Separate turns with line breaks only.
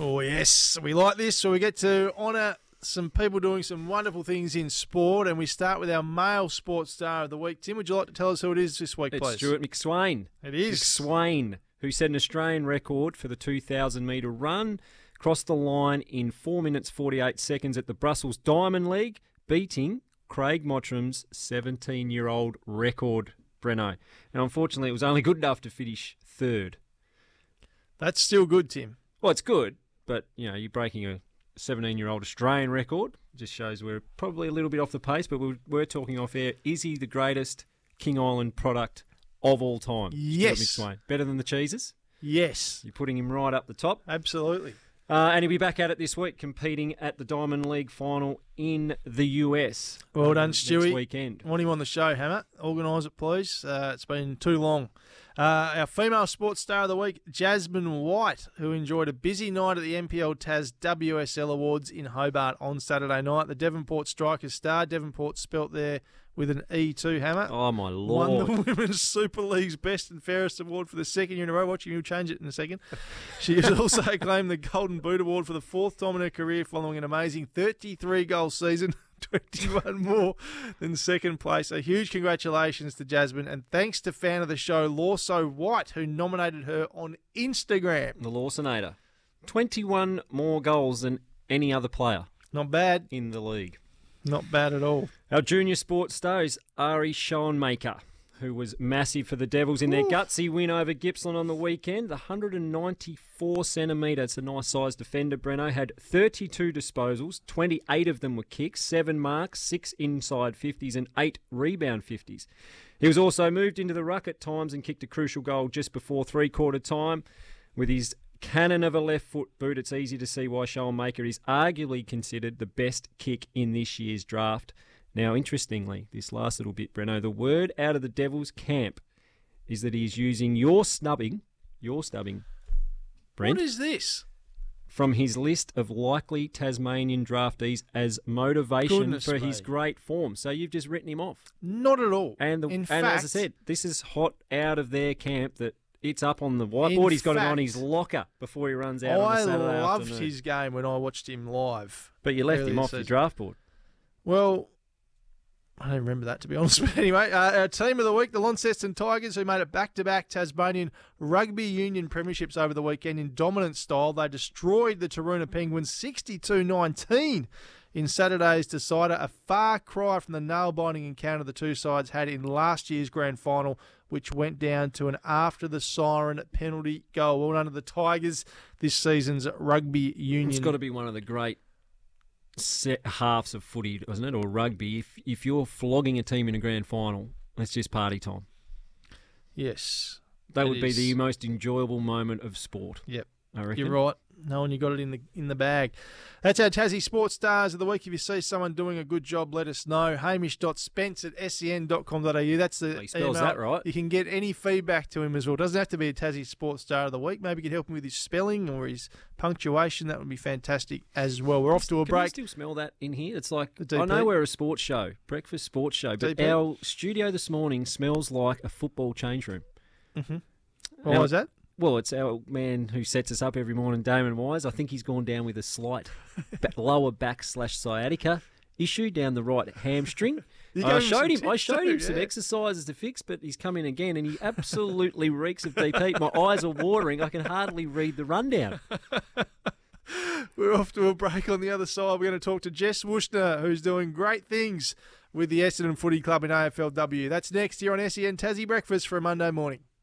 Oh, yes. We like this. So we get to honour some people doing some wonderful things in sport. And we start with our male sports star of the week. Tim, would you like to tell us who it is this week,
It's
please?
Stewart McSweyn.
It is.
McSwain, who set an Australian record for the 2,000 metre run, crossed the line in 4 minutes 48 seconds at the Brussels Diamond League, beating Craig Mottram's 17 year old record, Breno. And unfortunately, it was only good enough to finish third.
That's still good, Tim.
Well, it's good, but you know, you're breaking a 17 year old Australian record. Just shows we're probably a little bit off the pace, but we're, we're talking off air. Is he the greatest King Island product of all time?
Yes.
Better than the cheeses?
Yes.
You're putting him right up the top.
Absolutely.
Uh, and he'll be back at it this week, competing at the Diamond League final in the US.
Well
uh,
done, Stewie.
weekend.
Want him on the show, Hammer? Organise it, please. Uh, it's been too long. Uh, our female sports star of the week, Jasmine White, who enjoyed a busy night at the NPL Tas WSL Awards in Hobart on Saturday night. The Devonport Strikers star, Devonport spelt there with an E2 hammer.
Oh, my Lord.
Won the Women's Super League's Best and Fairest Award for the second year in a row. Watching you change it in a second. She has also claimed the Golden Boot Award for the fourth time in her career following an amazing 33 goal season. 21 more than second place. A huge congratulations to Jasmine and thanks to fan of the show Lawso White who nominated her on Instagram.
The Lawsonator. 21 more goals than any other player
Not bad.
in the league.
Not bad at all.
Our junior sports star is Ari Schoenmaker, who was massive for the Devils in their gutsy win over Gippsland on the weekend. The 194 centimetre, it's a nice sized defender, Breno, had 32 disposals, 28 of them were kicks, 7 marks, 6 inside 50s, and 8 rebound 50s. He was also moved into the ruck at times and kicked a crucial goal just before three quarter time. With his cannon of a left foot boot, it's easy to see why Schoenmaker is arguably considered the best kick in this year's draft. Now, interestingly, this last little bit, Breno, the word out of the Devils' camp is that he's using your snubbing, your stubbing, Brent,
What is this?
from his list of likely Tasmanian draftees as motivation
Goodness
for his great form. So you've just written him off.
Not at all.
And, the,
in
and
fact,
as I said, this is hot out of their camp that it's up on the whiteboard. He's got it on his locker before he runs out
I loved
afternoon.
his game when I watched him live.
But you left him off your
season.
draft board.
Well, I don't remember that to be honest. But anyway, uh, our team of the week, the Launceston Tigers, who made it back-to-back Tasmanian Rugby Union premierships over the weekend in dominant style. They destroyed the Taroona Penguins 62-19 in Saturday's decider, a far cry from the nail-biting encounter the two sides had in last year's grand final, which went down to an after-the-siren penalty goal. Well done to the Tigers this season's Rugby Union.
It's got to be one of the great set halves of footy, wasn't it, or rugby? If if you're flogging a team in a grand final, it's just party time.
Yes.
That would be the most enjoyable moment of sport.
Yep.
I reckon.
You're right. Knowing you got it in the in the bag. That's our Tassie Sports Stars of the week. If you see someone doing a good job, let us know. Hamish.spence at sen.com.au. That's the
Well, he spells
email.
that right.
You can get any feedback to him as well. Doesn't have to be a Tassie Sports Star of the week. Maybe you can help him with his spelling or his punctuation. That would be fantastic as well. We're off to a break.
Can you still smell that in here? It's like I know we're a sports show, breakfast sports show, but
DP?
our studio this morning smells like a football change room.
Why
Now-
was that?
Well, it's our man who sets us up every morning, Damon Wise. I think he's gone down with a slight lower back slash sciatica issue down the right hamstring. I showed him. I showed
too,
him some exercises to fix, but he's come in again, and he absolutely reeks of DP. My eyes are watering. I can hardly read the rundown.
We're off to a break on the other side. We're going to talk to Jess Wuetschner, who's doing great things with the Essendon Footy Club in AFLW. That's next here on SEN Tassie Breakfast for a Monday morning.